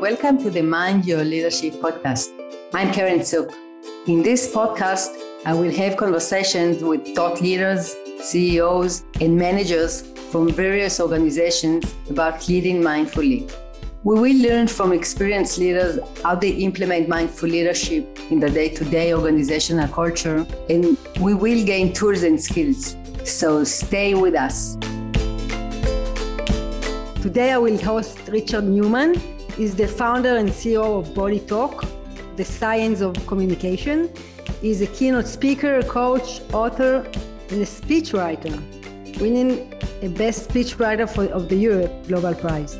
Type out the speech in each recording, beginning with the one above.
Welcome to the Mind Your Leadership podcast. I'm Karen Soup. In this podcast, I will have conversations with thought leaders, CEOs, and managers from various organizations about leading mindfully. We will learn from experienced leaders how they implement mindful leadership in the day to day organizational culture, and we will gain tools and skills. So stay with us. Today I will host Richard Newman. He's the founder and CEO of Body Talk, the science of communication. He's a keynote speaker, coach, author, and a speechwriter, winning a Best Speechwriter for, of the Year Global Prize.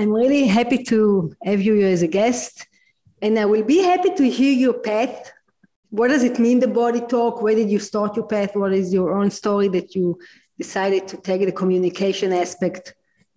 I'm really happy to have you here as a guest, and I will be happy to hear your path. What does it mean, the body talk? Where did you start your path? What is your own story that you decided to take the communication aspect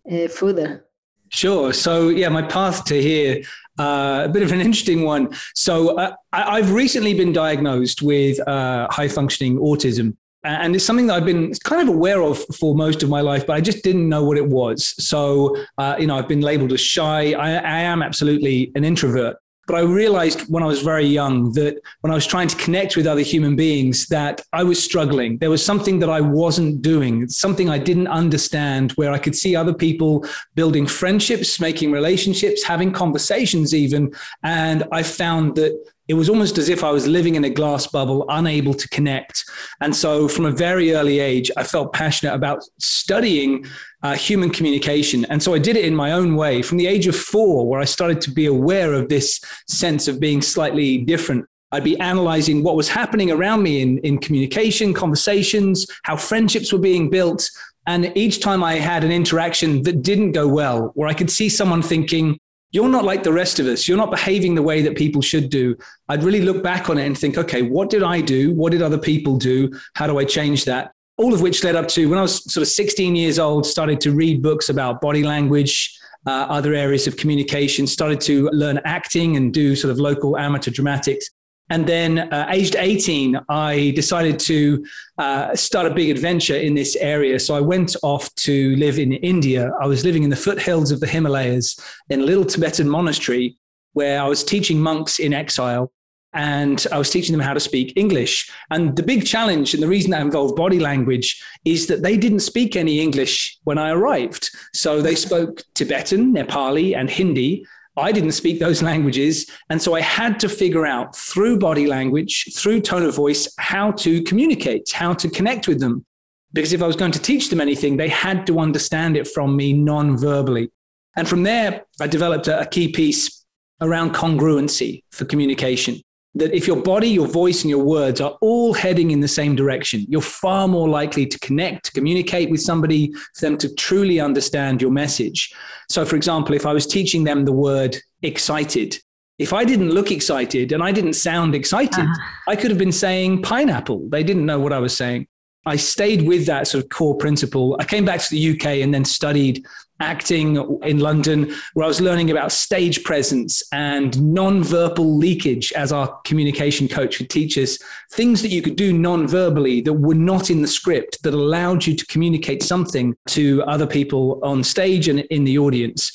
uh, further? Sure. So, yeah, my path to here, uh, a bit of an interesting one. So, uh, I, have recently been diagnosed with uh, high functioning autism and it's something that I've been kind of aware of for most of my life, but I just didn't know what it was. So, uh, you know, I've been labeled as shy. I, I am absolutely an introvert. But I realized when I was very young that when I was trying to connect with other human beings, that I was struggling. There was something that I wasn't doing, something I didn't understand, where I could see other people building friendships, making relationships, having conversations, even. And I found that it was almost as if I was living in a glass bubble, unable to connect. And so, from a very early age, I felt passionate about studying uh, human communication. And so, I did it in my own way from the age of four, where I started to be aware of this sense of being slightly different. I'd be analyzing what was happening around me in, in communication, conversations, how friendships were being built. And each time I had an interaction that didn't go well, where I could see someone thinking, you're not like the rest of us. You're not behaving the way that people should do. I'd really look back on it and think, okay, what did I do? What did other people do? How do I change that? All of which led up to when I was sort of 16 years old, started to read books about body language, uh, other areas of communication, started to learn acting and do sort of local amateur dramatics. And then, uh, aged 18, I decided to uh, start a big adventure in this area. So I went off to live in India. I was living in the foothills of the Himalayas in a little Tibetan monastery where I was teaching monks in exile and I was teaching them how to speak English. And the big challenge and the reason that involved body language is that they didn't speak any English when I arrived. So they spoke Tibetan, Nepali, and Hindi. I didn't speak those languages. And so I had to figure out through body language, through tone of voice, how to communicate, how to connect with them. Because if I was going to teach them anything, they had to understand it from me non verbally. And from there, I developed a, key piece around congruency for communication that if your body, your voice, and your words are all heading in the same direction, you're far more likely to connect, to communicate with somebody, for them to truly understand your message. So, for example, if I was teaching them the word excited, if I didn't look excited and I didn't sound excited, uh-huh. I could have been saying pineapple. They didn't know what I was saying. I stayed with that sort of core principle. I came back to the UK and then studied acting in London, where I was learning about stage presence and non-verbal leakage as our communication coach would teach us things that you could do non-verbally that were not in the script that allowed you to communicate something to other people on stage and in the audience.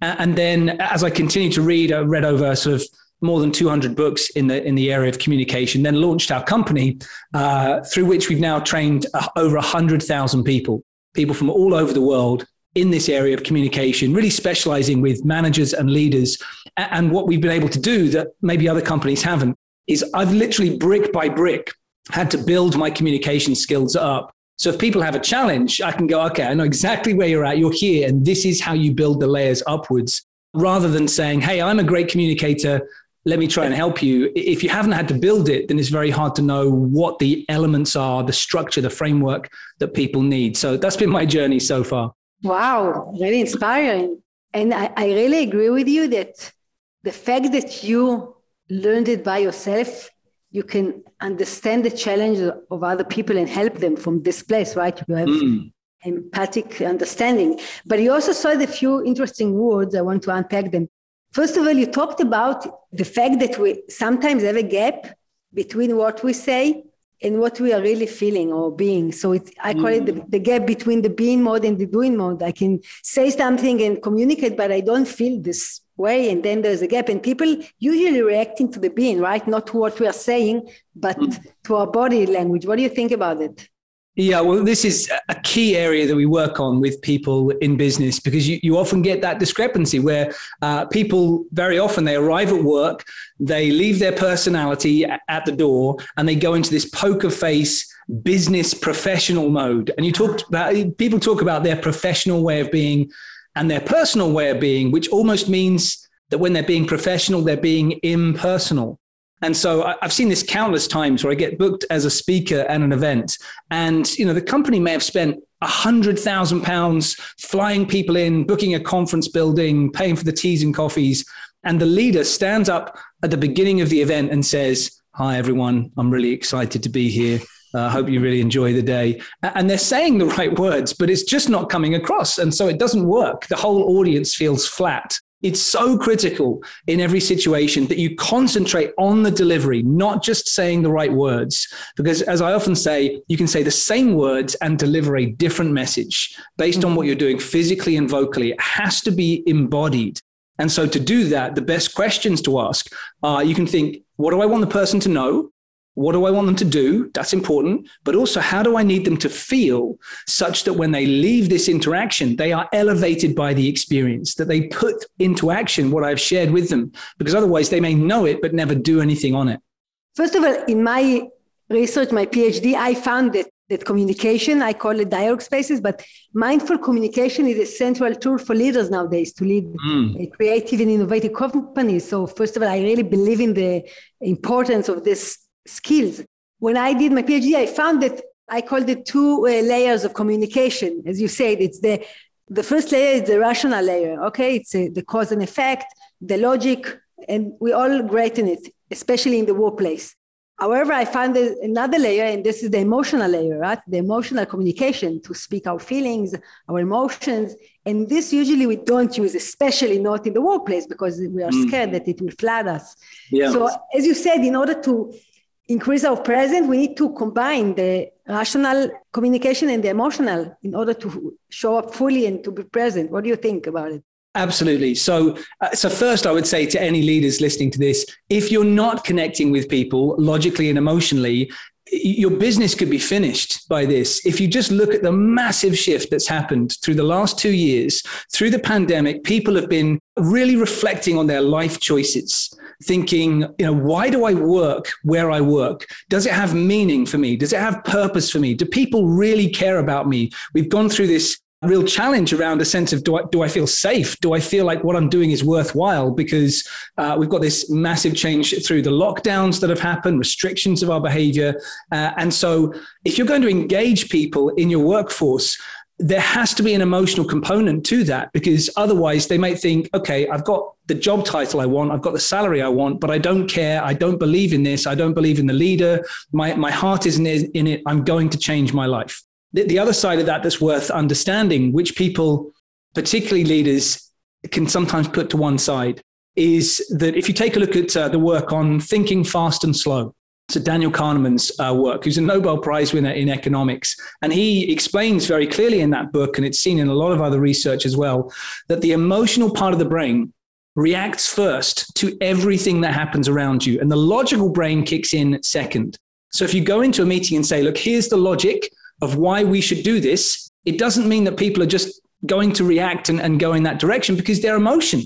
And then as I continued to read, I read over sort of more than 200 books in the in the area of communication. Then launched our company, uh, through which we've now trained uh, over 100,000 people, people from all over the world in this area of communication, really specializing with managers and leaders. And what we've been able to do that maybe other companies haven't is I've literally brick by brick had to build my communication skills up. So if people have a challenge, I can go, okay, I know exactly where you're at. You're here, and this is how you build the layers upwards rather than saying, hey, I'm a great communicator. Let me try and help you. If you haven't had to build it, then it's very hard to know what the elements are, the structure, the framework that people need. So that's been my journey so far. Wow, really inspiring. And I, I really agree with you that the fact that you learned it by yourself you can understand the challenges of other people and help them from this place, right? You have mm. empathic understanding. But you also said a few interesting words. I want to unpack them. First of all, you talked about the fact that we sometimes have a gap between what we say and what we are really feeling or being. So it, I call mm. it the, mm. the, gap between the being mode and the doing mode. I can say something and communicate, but I don't feel this way. And then there's a gap. And people usually reacting to the being, right? Not to what we are saying, but mm. to our body language. What do you think about it? Yeah, well, this is a key area that we work on with people in business because you, you often get that discrepancy where uh, people very often they arrive at work, they leave their personality at the door, and they go into this poker face business professional mode. And you talked about people talk about their professional way of being and their personal way of being, which almost means that when they're being professional, they're being impersonal. And so I've seen this countless times where I get booked as a speaker at an event, and you know the company may have spent a hundred thousand pounds flying people in, booking a conference building, paying for the teas and coffees, and the leader stands up at the beginning of the event and says, "Hi everyone, I'm really excited to be here. I uh, hope you really enjoy the day." And they're saying the right words, but it's just not coming across, and so it doesn't work. The whole audience feels flat. It's so critical in every situation that you concentrate on the delivery, not just saying the right words. Because as I often say, you can say the same words and deliver a different message based on what you're doing physically and vocally. It has to be embodied. And so to do that, the best questions to ask are you can think, what do I want the person to know? What do I want them to do? That's important. But also, how do I need them to feel such that when they leave this interaction, they are elevated by the experience, that they put into action what I've shared with them? Because otherwise, they may know it, but never do anything on it. First of all, in my research, my PhD, I found that, that communication, I call it dialogue spaces, but mindful communication is a central tool for leaders nowadays to lead mm. creative and innovative companies. So, first of all, I really believe in the importance of this skills. When I did my PhD, I found that I called it two uh, layers of communication. As you said, it's the the first layer is the rational layer. Okay, it's uh, the cause and effect, the logic, and we all great in it, especially in the workplace. However, I found another layer, and this is the emotional layer, right? The emotional communication to speak our feelings, our emotions. And this usually we don't use, especially not in the workplace, because we are mm. scared that it will flood us. Yeah. So, as you said, in order to increase our presence, we need to combine the rational communication and the emotional in order to show up fully and to be present. What do you think about it? Absolutely. So, uh, so first, I would say to any leaders listening to this, if you're not connecting with people logically and emotionally, your business could be finished by this. If you just look at the massive shift that's happened through the last two years, through the pandemic, people have been really reflecting on their life choices thinking, you know, why do I work where I work? Does it have meaning for me? Does it have purpose for me? Do people really care about me? We've gone through this real challenge around a sense of do I, do I feel safe? Do I feel like what I'm doing is worthwhile? Because uh, we've got this massive change through the lockdowns that have happened, restrictions of our behavior. Uh, and so, if you're going to engage people in your workforce, there has to be an emotional component to that because otherwise they might think, okay, I've got the job title I want, I've got the salary I want, but I don't care. I don't believe in this. I don't believe in the leader. My, my heart isn't in it. I'm going to change my life. The, the other side of that that's worth understanding, which people, particularly leaders, can sometimes put to one side, is that if you take a look at uh, the work on thinking fast and slow, to Daniel Kahneman's uh, work, who's a Nobel Prize winner in economics. And he explains very clearly in that book, and it's seen in a lot of other research as well, that the emotional part of the brain reacts first to everything that happens around you, and the logical brain kicks in second. So if you go into a meeting and say, look, here's the logic of why we should do this, it doesn't mean that people are just going to react and, and go in that direction because their emotion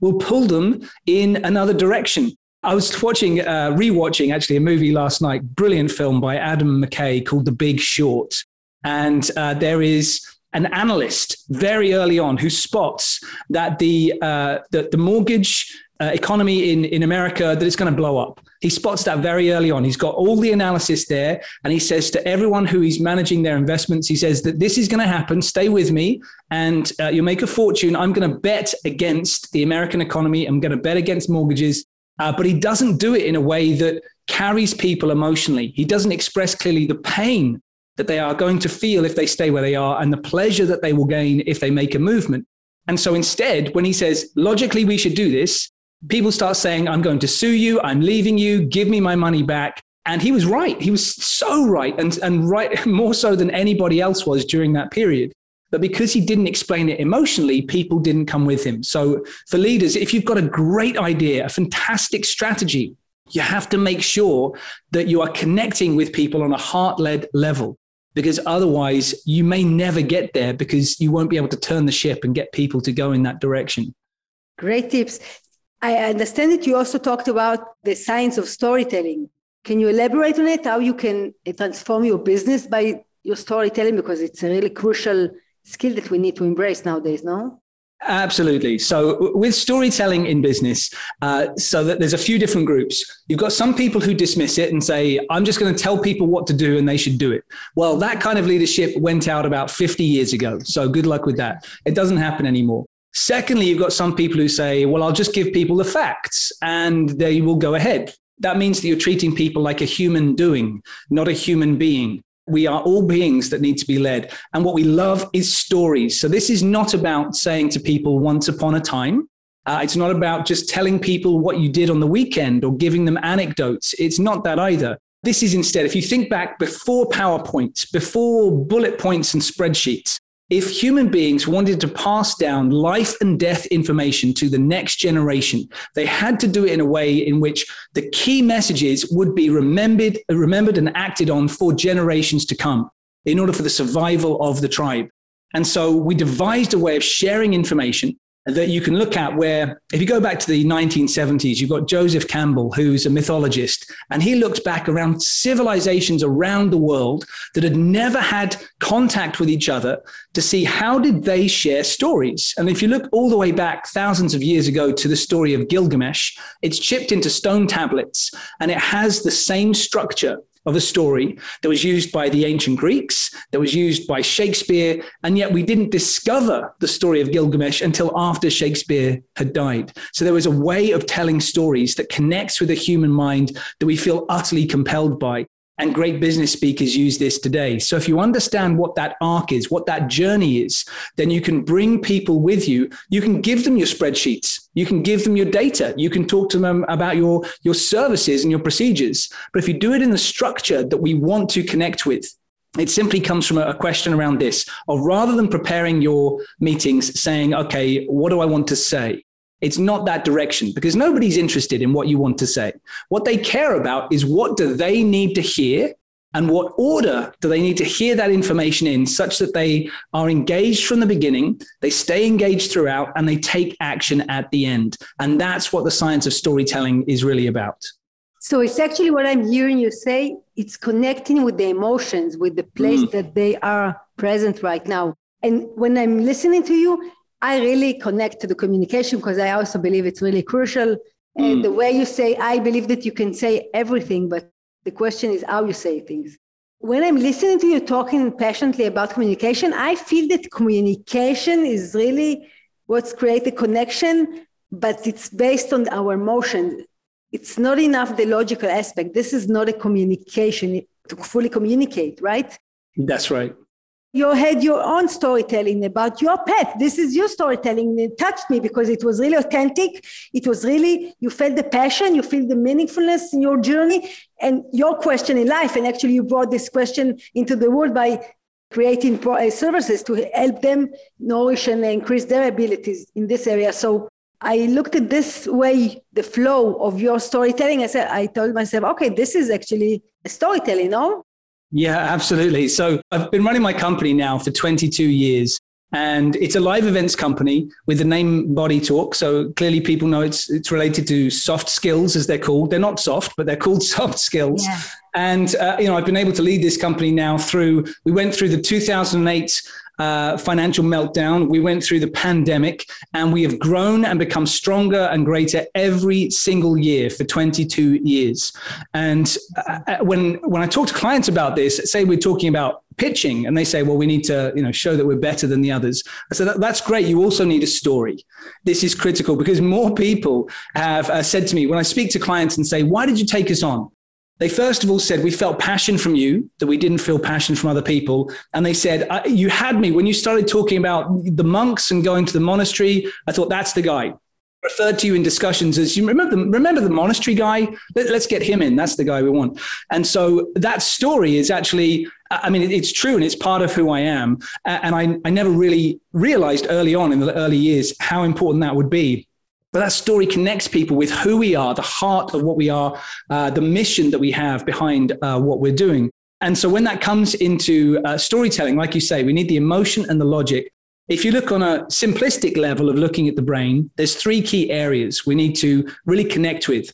will pull them in another direction. I was watching, uh, rewatching actually a movie last night, brilliant film by Adam McKay called The Big Short. And uh, there is an analyst very early on who spots that the, uh, the, the, mortgage uh, economy in, in America, that it's going to blow up. He spots that very early on. He's got all the analysis there. And he says to everyone who he's managing their investments, he says that this is going to happen. Stay with me and uh, you'll make a fortune. I'm going to bet against the American economy. I'm going to bet against mortgages uh, but he doesn't do it in a way that carries people emotionally. He doesn't express clearly the pain that they are going to feel if they stay where they are and the pleasure that they will gain if they make a movement. And so instead, when he says, logically, we should do this, people start saying, I'm going to sue you, I'm leaving you, give me my money back. And he was right. He was so right and, and right more so than anybody else was during that period. But because he didn't explain it emotionally, people didn't come with him. So for leaders, if you've got a great idea, a fantastic strategy, you have to make sure that you are connecting with people on a heart led level because otherwise you may never get there because you won't be able to turn the ship and get people to go in that direction. Great tips. I understand that you also talked about the science of storytelling. Can you elaborate on it? How you can transform your business by your storytelling? Because it's a really crucial skill that we need to embrace nowadays, no? Absolutely. So, with storytelling in business, uh, so that there's a few different groups. You've got some people who dismiss it and say, I'm just going to tell people what to do and they should do it. Well, that kind of leadership went out about 50 years ago. So, good luck with that. It doesn't happen anymore. Secondly, you've got some people who say, well, I'll just give people the facts and they will go ahead. That means that you're treating people like a human doing, not a human being we are all beings that need to be led. And what we love is stories. So this is not about saying to people once upon a time. Uh, it's not about just telling people what you did on the weekend or giving them anecdotes. It's not that either. This is instead, if you think back before PowerPoint, before bullet points and spreadsheets, if human beings wanted to pass down life and death information to the next generation, they had to do it in a way in which the key messages would be remembered, remembered and acted on for generations to come in order for the survival of the tribe. And so we devised a way of sharing information that you can look at where if you go back to the 1970s you've got joseph campbell who's a mythologist and he looked back around civilizations around the world that had never had contact with each other to see how did they share stories. And if you look all the way back thousands of years ago to the story of gilgamesh it's chipped into stone tablets and it has the same structure of a story that was used by the ancient Greeks, that was used by Shakespeare, and yet we didn't discover the story of Gilgamesh until after Shakespeare had died. So there was a way of telling stories that connects with the human mind that we feel utterly compelled by. And great business speakers use this today. So if you understand what that arc is, what that journey is, then you can bring people with you. You can give them your spreadsheets. You can give them your data. You can talk to them about your, your services and your procedures. But if you do it in the structure that we want to connect with, it simply comes from a question around this of rather than preparing your meetings saying, okay, what do I want to say? It's not that direction because nobody's interested in what you want to say. What they care about is what do they need to hear and what order do they need to hear that information in such that they are engaged from the beginning, they stay engaged throughout, and they take action at the end. And that's what the science of storytelling is really about. So it's actually what I'm hearing you say it's connecting with the emotions, with the place mm. that they are present right now. And when I'm listening to you, I really connect to the communication because I also believe it's really crucial. And mm. the way you say, I believe that you can say everything, but the question is how you say things. When I'm listening to you talking passionately about communication, I feel that communication is really what's create the connection, but it's based on our emotion. It's not enough the logical aspect. This is not a communication to fully communicate, right? That's right you had your own storytelling about your pet. This is your storytelling. It touched me because it was really authentic. It was really, you felt the passion, you feel the meaningfulness in your journey and your question in life. And actually, you brought this question into the world by creating uh, services to help them nourish and increase their abilities in this area. So I looked at this way, the flow of your storytelling. I said, I told myself, okay, this is actually a storytelling, no? Yeah, absolutely. So I've been running my company now for 22 years. And it's a live events company with the name Body Talk. So clearly, people know it's it's related to soft skills, as they're called. They're not soft, but they're called soft skills. Yeah. And uh, you know, I've been able to lead this company now through. We went through the 2008 uh, financial meltdown. We went through the pandemic and we have grown and become stronger and greater every single year for 22 years. And uh, uh, when, when I talk to clients about this, say we're talking about pitching and they say, well, we need to, you know, show that we're better than the others. I said, that, that's great. You also need a story. This is critical because more people have uh, said to me when I speak to clients and say, why did you take us on? They first of all said, We felt passion from you that we didn't feel passion from other people. And they said, You had me when you started talking about the monks and going to the monastery. I thought that's the guy. Referred to you in discussions as you remember the, remember the monastery guy? Let, us get him in. That's the guy we want. And so that story is actually, I mean, it's true and it's part of who I am. And I, I never really realized early on in the early years how important that would be but that story connects people with who we are, the heart of what we are, uh, the mission that we have behind uh, what we're doing. And so when that comes into uh, storytelling, like you say, we need the emotion and the logic. If you look on a simplistic level of looking at the brain, there's three key areas we need to really connect with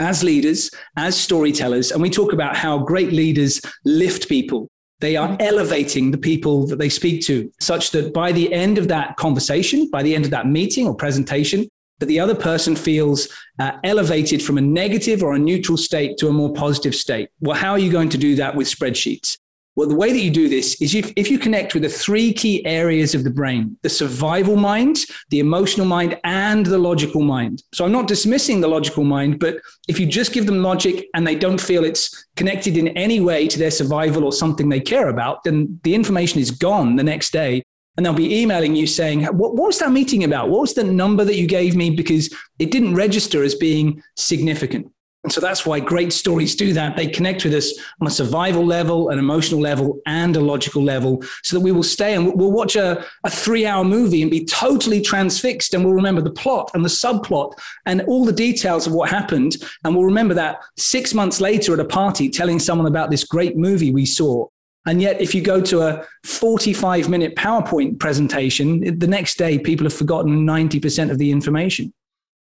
as leaders, as storytellers. And we talk about how great leaders lift people. They are elevating the people that they speak to, such that by the end of that conversation, by the end of that meeting or presentation, that the other person feels uh, elevated from a negative or a neutral state to a more positive state. Well, how are you going to do that with spreadsheets? Well, the way that you do this is if, if you connect with the three key areas of the brain the survival mind, the emotional mind, and the logical mind. So I'm not dismissing the logical mind, but if you just give them logic and they don't feel it's connected in any way to their survival or something they care about, then the information is gone the next day and they'll be emailing you saying, what, what, was that meeting about? What was the number that you gave me? Because it didn't register as being significant. And so that's why great stories do that. They connect with us on a survival level, an emotional level, and a logical level, so that we will stay and we'll watch a, a three hour movie and be totally transfixed. And we'll remember the plot and the subplot and all the details of what happened. And we'll remember that six months later at a party, telling someone about this great movie we saw and yet, if you go to a 45 minute PowerPoint presentation, the next day people have forgotten 90% of the information.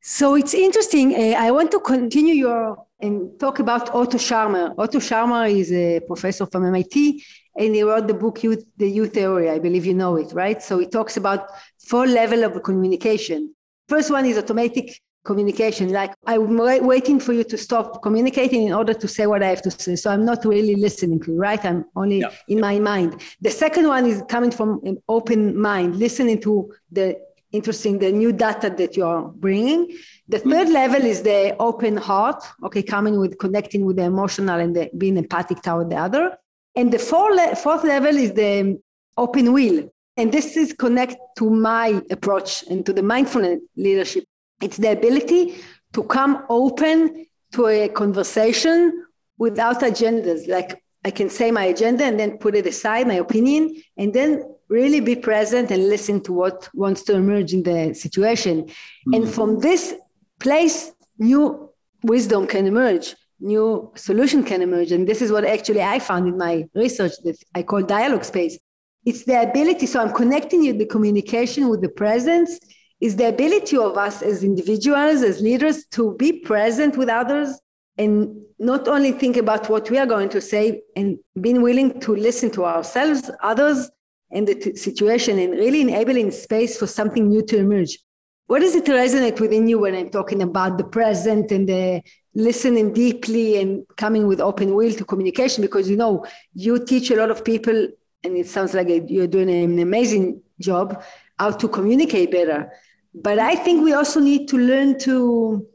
So it's interesting. Uh, I want to continue your and talk about Otto Scharmer. Otto Scharmer is a professor from MIT, and he wrote the book youth, The U Theory. I believe you know it, right? So he talks about four level of communication. First one is automatic communication. Like i'm waiting for you to stop communicating in order to say what i have to say. So i'm not really listening to you right? I'm only yeah. in my mind. The second one is coming from an open mind listening to the interesting the new data that you're bringing. The 3rd mm-hmm. level is the open heart okay coming with connecting with the emotional and the, being empathic toward the other. And the fourth, le- fourth level is the open will. And this is connect to my approach and to the mindfulness leadership it's the ability to come open to a conversation without agendas. Like I can say my agenda and then put it aside, my opinion, and then really be present and listen to what wants to emerge in the situation. Mm-hmm. And from this place, new wisdom can emerge, new solution can emerge. And this is what actually I found in my research that I call dialogue space. It's the ability. So I'm connecting you the communication with the presence is the ability of us as individuals, as leaders, to be present with others and not only think about what we are going to say and being willing to listen to ourselves, others, and the t- situation, and really enabling space for something new to emerge. What does it resonate within you when I'm talking about the present and the listening deeply and coming with open will to communication? Because you know, you teach a lot of people, and it sounds like you're doing an amazing job, how to communicate better. But I think we also need to learn to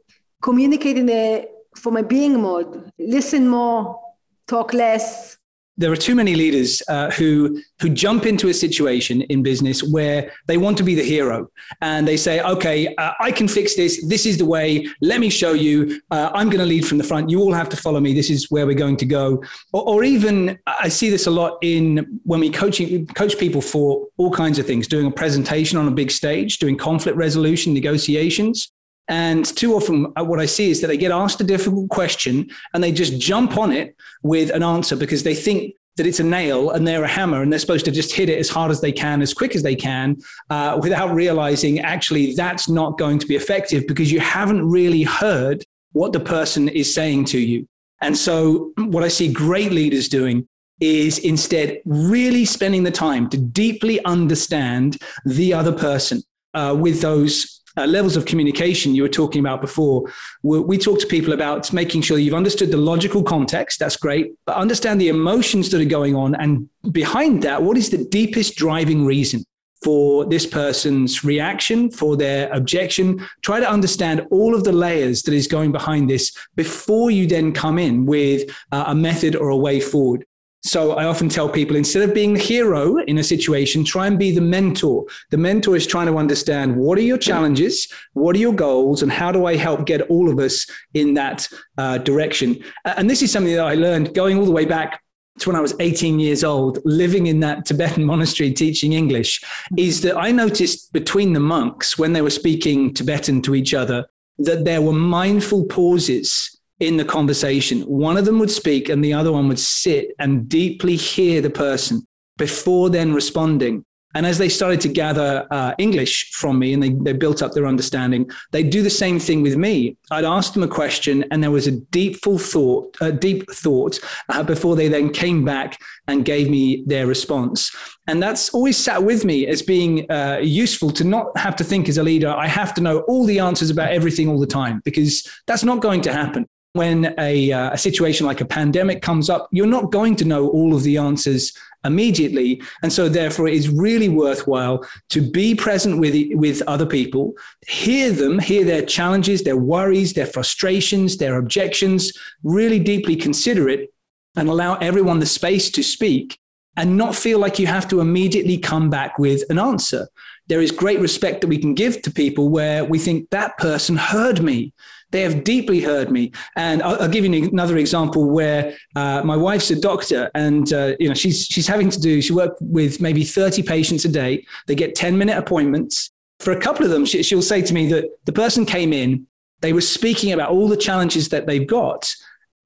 communicate in a from a being mode, listen more, talk less. There are too many leaders uh, who who jump into a situation in business where they want to be the hero and they say, "Okay, uh, I can fix this. This is the way. Let me show you. Uh, I'm going to lead from the front. You all have to follow me. This is where we're going to go." Or, or even I see this a lot in when we coaching coach people for all kinds of things, doing a presentation on a big stage, doing conflict resolution, negotiations. And too often, uh, what I see is that they get asked a difficult question and they just jump on it with an answer because they think that it's a nail and they're a hammer and they're supposed to just hit it as hard as they can, as quick as they can, uh, without realizing actually that's not going to be effective because you haven't really heard what the person is saying to you. And so, what I see great leaders doing is instead really spending the time to deeply understand the other person uh, with those uh, levels of communication you were talking about before. We, we talk to people about making sure you've understood the logical context. That's great, but understand the emotions that are going on. And behind that, what is the deepest driving reason? for this person's reaction, for their objection. Try to understand all of the layers that is going behind this before you then come in with uh, a method or a way forward. So I often tell people instead of being the hero in a situation, try and be the mentor. The mentor is trying to understand what are your challenges, what are your goals, and how do I help get all of us in that uh, direction. And this is something that I learned going all the way back to when I was 18 years old, living in that Tibetan monastery teaching English, is that I noticed between the monks when they were speaking Tibetan to each other that there were mindful pauses in the conversation. One of them would speak and the other one would sit and deeply hear the person before then responding. And as they started to gather uh, English from me and they, they built up their understanding, they do the same thing with me. I'd ask them a question and there was a deep full thought, a deep thought uh, before they then came back and gave me their response. And that's always sat with me as being uh, useful to not have to think as a leader, I have to know all the answers about everything all the time because that's not going to happen when a, uh, a situation like a pandemic comes up, you're not going to know all of the answers immediately. And so, therefore, it is really worthwhile to be present with, with other people, hear them, hear their challenges, their worries, their frustrations, their objections, really deeply consider it, and allow everyone the space to speak and not feel like you have to immediately come back with an answer. There is great respect that we can give to people where we think that person heard me they have deeply heard me. And I'll, I'll give you another example where uh, my wife's a doctor, and uh, you know she's she's having to do. She works with maybe thirty patients a day. They get ten minute appointments. For a couple of them, she, she'll say to me that the person came in, they were speaking about all the challenges that they've got,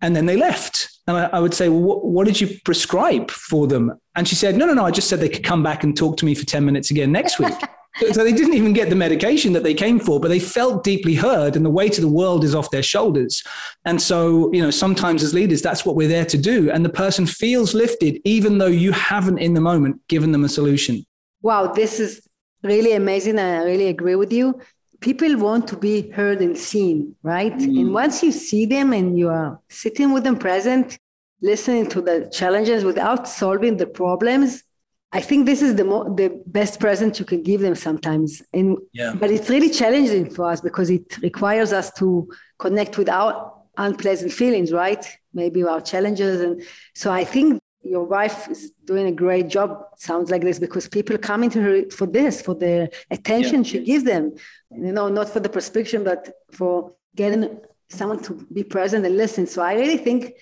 and then they left. And I, I would say, well, what, did you prescribe for them? And she said, no, no, no. I just said they could come back and talk to me for 10 minutes again next week. so they didn't even get the medication that they came for, but they felt deeply heard, and the weight of the world is off their shoulders. And so, you know, sometimes as leaders, that's what we're there to do. And the person feels lifted, even though you haven't in the moment given them a solution. Wow, this is really amazing. I really agree with you. People want to be heard and seen, right? Mm. And once you see them and you are sitting with them present, listening to the challenges without solving the problems, I think this is the mo- the best present you can give them sometimes. And yeah. but it's really challenging for us because it requires us to connect with our unpleasant feelings, right? Maybe our challenges. And so I think your wife is doing a great job. Sounds like this because people come into her for this, for the attention yeah. she gives them. You know, not for the prescription, but for getting someone to be present and listen. So I really think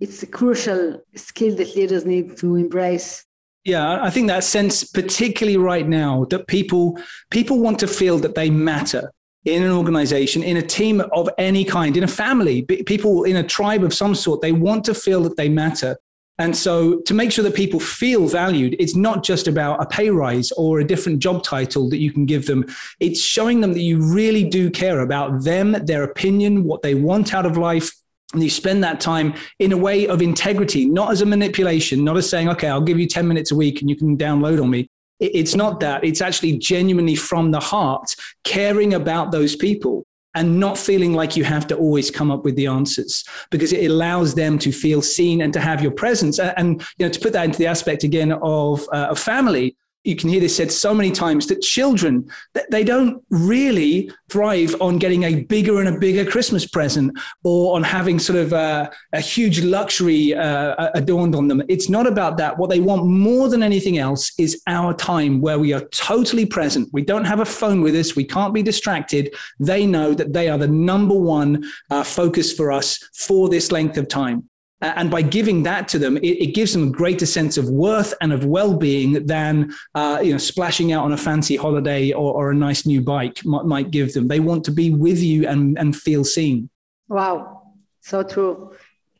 it's a crucial skill that leaders need to embrace yeah, I think that sense, particularly right now, that people people want to feel that they matter in an organization, in a team of any kind, in a family, people in a tribe of some sort. They want to feel that they matter. And so, to make sure that people feel valued, it's not just about a pay rise or a different job title that you can give them. It's showing them that you really do care about them, their opinion, what they want out of life, and you spend that time in a way of integrity, not as a manipulation, not as saying, okay, I'll give you 10 minutes a week and you can download on me. It's not that. It's actually genuinely from the heart, caring about those people and not feeling like you have to always come up with the answers because it allows them to feel seen and to have your presence. And, you know, to put that into the aspect again of uh, a family, you can hear this said so many times that children they don't really thrive on getting a bigger and a bigger Christmas present or on having sort of a, a huge luxury uh, adorned on them. It's not about that. What they want more than anything else is our time where we are totally present. We don't have a phone with us. We can't be distracted. They know that they are the number one uh, focus for us for this length of time. And by giving that to them, it, it, gives them a greater sense of worth and of well-being than uh, you know splashing out on a fancy holiday or, or a nice new bike might, might, give them. They want to be with you and, and feel seen. Wow, so true.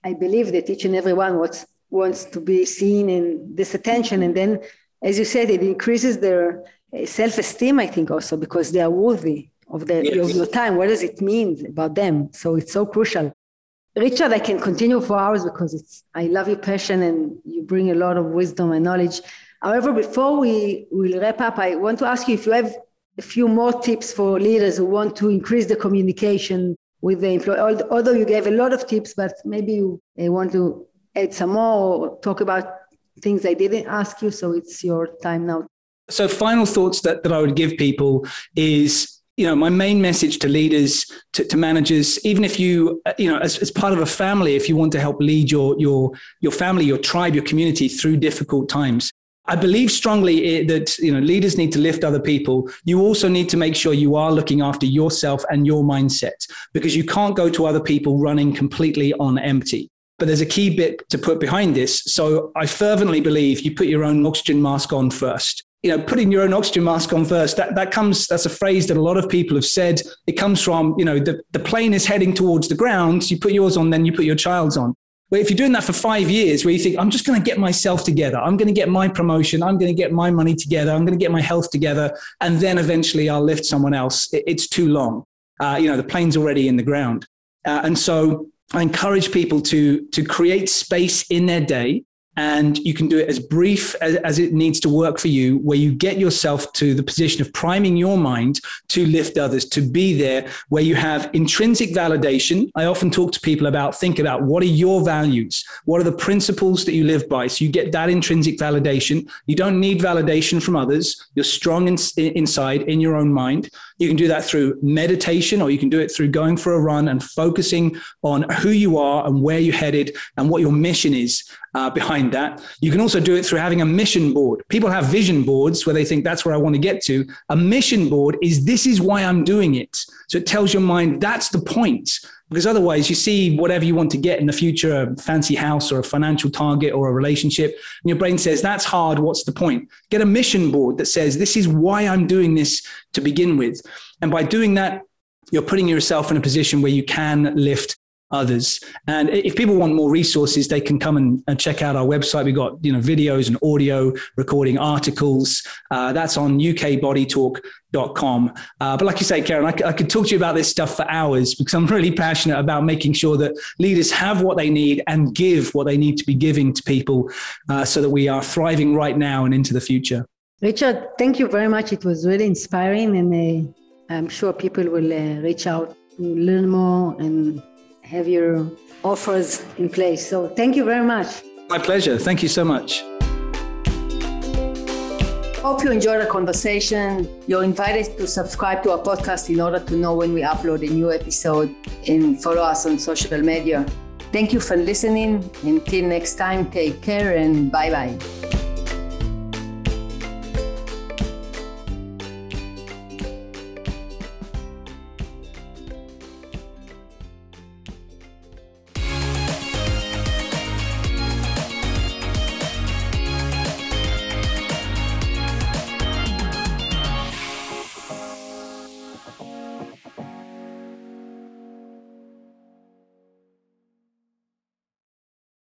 I believe that each and every one wants wants to be seen in this attention, and then, as you said, it increases their uh, self-esteem. I think also because they are worthy of, the, yes. of your time. What does it mean about them? So it's so crucial. Richard, I can continue for hours because it's I love your passion and you bring a lot of wisdom and knowledge. However, before we will wrap up, I want to ask you if you have a few more tips for leaders who want to increase the communication with the employee. Although you gave a lot of tips, but maybe you want to add some more or talk about things I didn't ask you. So it's your time now. So, final thoughts that, that I would give people is you know my main message to leaders to, to, managers even if you uh, you know as, as part of a family if you want to help lead your your your family your tribe your community through difficult times I believe strongly that you know leaders need to lift other people. You also need to make sure you are looking after yourself and your mindset because you can't go to other people running completely on empty. But there's a key bit to put behind this. So I fervently believe you put your own oxygen mask on first. You know, putting your own oxygen mask on first, that, that comes, that's a phrase that a lot of people have said. It comes from, you know, the, the plane is heading towards the ground. You put yours on, then you put your child's on. But if you're doing that for five years, where you think, I'm just going to get myself together, I'm going to get my promotion, I'm going to get my money together, I'm going to get my health together, and then eventually I'll lift someone else, it's too long. Uh, you know, the plane's already in the ground. Uh, and so I encourage people to, to create space in their day and you can do it as brief as, as, it needs to work for you, where you get yourself to the position of priming your mind to lift others, to be there, where you have intrinsic validation. I often talk to people about think about what are your values? What are the principles that you live by? So you get that intrinsic validation. You don't need validation from others. You're strong in, inside in your own mind. You can do that through meditation, or you can do it through going for a run and focusing on who you are and where you're headed and what your mission is uh, behind that. You can also do it through having a mission board. People have vision boards where they think that's where I want to get to. A mission board is this is why I'm doing it. So it tells your mind that's the point. Because otherwise, you see whatever you want to get in the future a fancy house or a financial target or a relationship, and your brain says, That's hard. What's the point? Get a mission board that says, This is why I'm doing this to begin with. And by doing that, you're putting yourself in a position where you can lift others. And if people want more resources, they can come and, check out our website. We've got you know videos and audio recording articles. Uh, that's on ukbodytalk.com. Uh, but like you say, Karen, I, I, could talk to you about this stuff for hours because I'm really passionate about making sure that leaders have what they need and give what they need to be giving to people uh, so that we are thriving right now and into the future. Richard, thank you very much. It was really inspiring, and uh, I'm sure people will uh, reach out to learn more and have your offers in place. So thank you very much. My pleasure. Thank you so much. Hope you enjoyed the conversation. You're invited to subscribe to our podcast in order to know when we upload a new episode and follow us on social media. Thank you for listening. Until next time, take care and bye bye.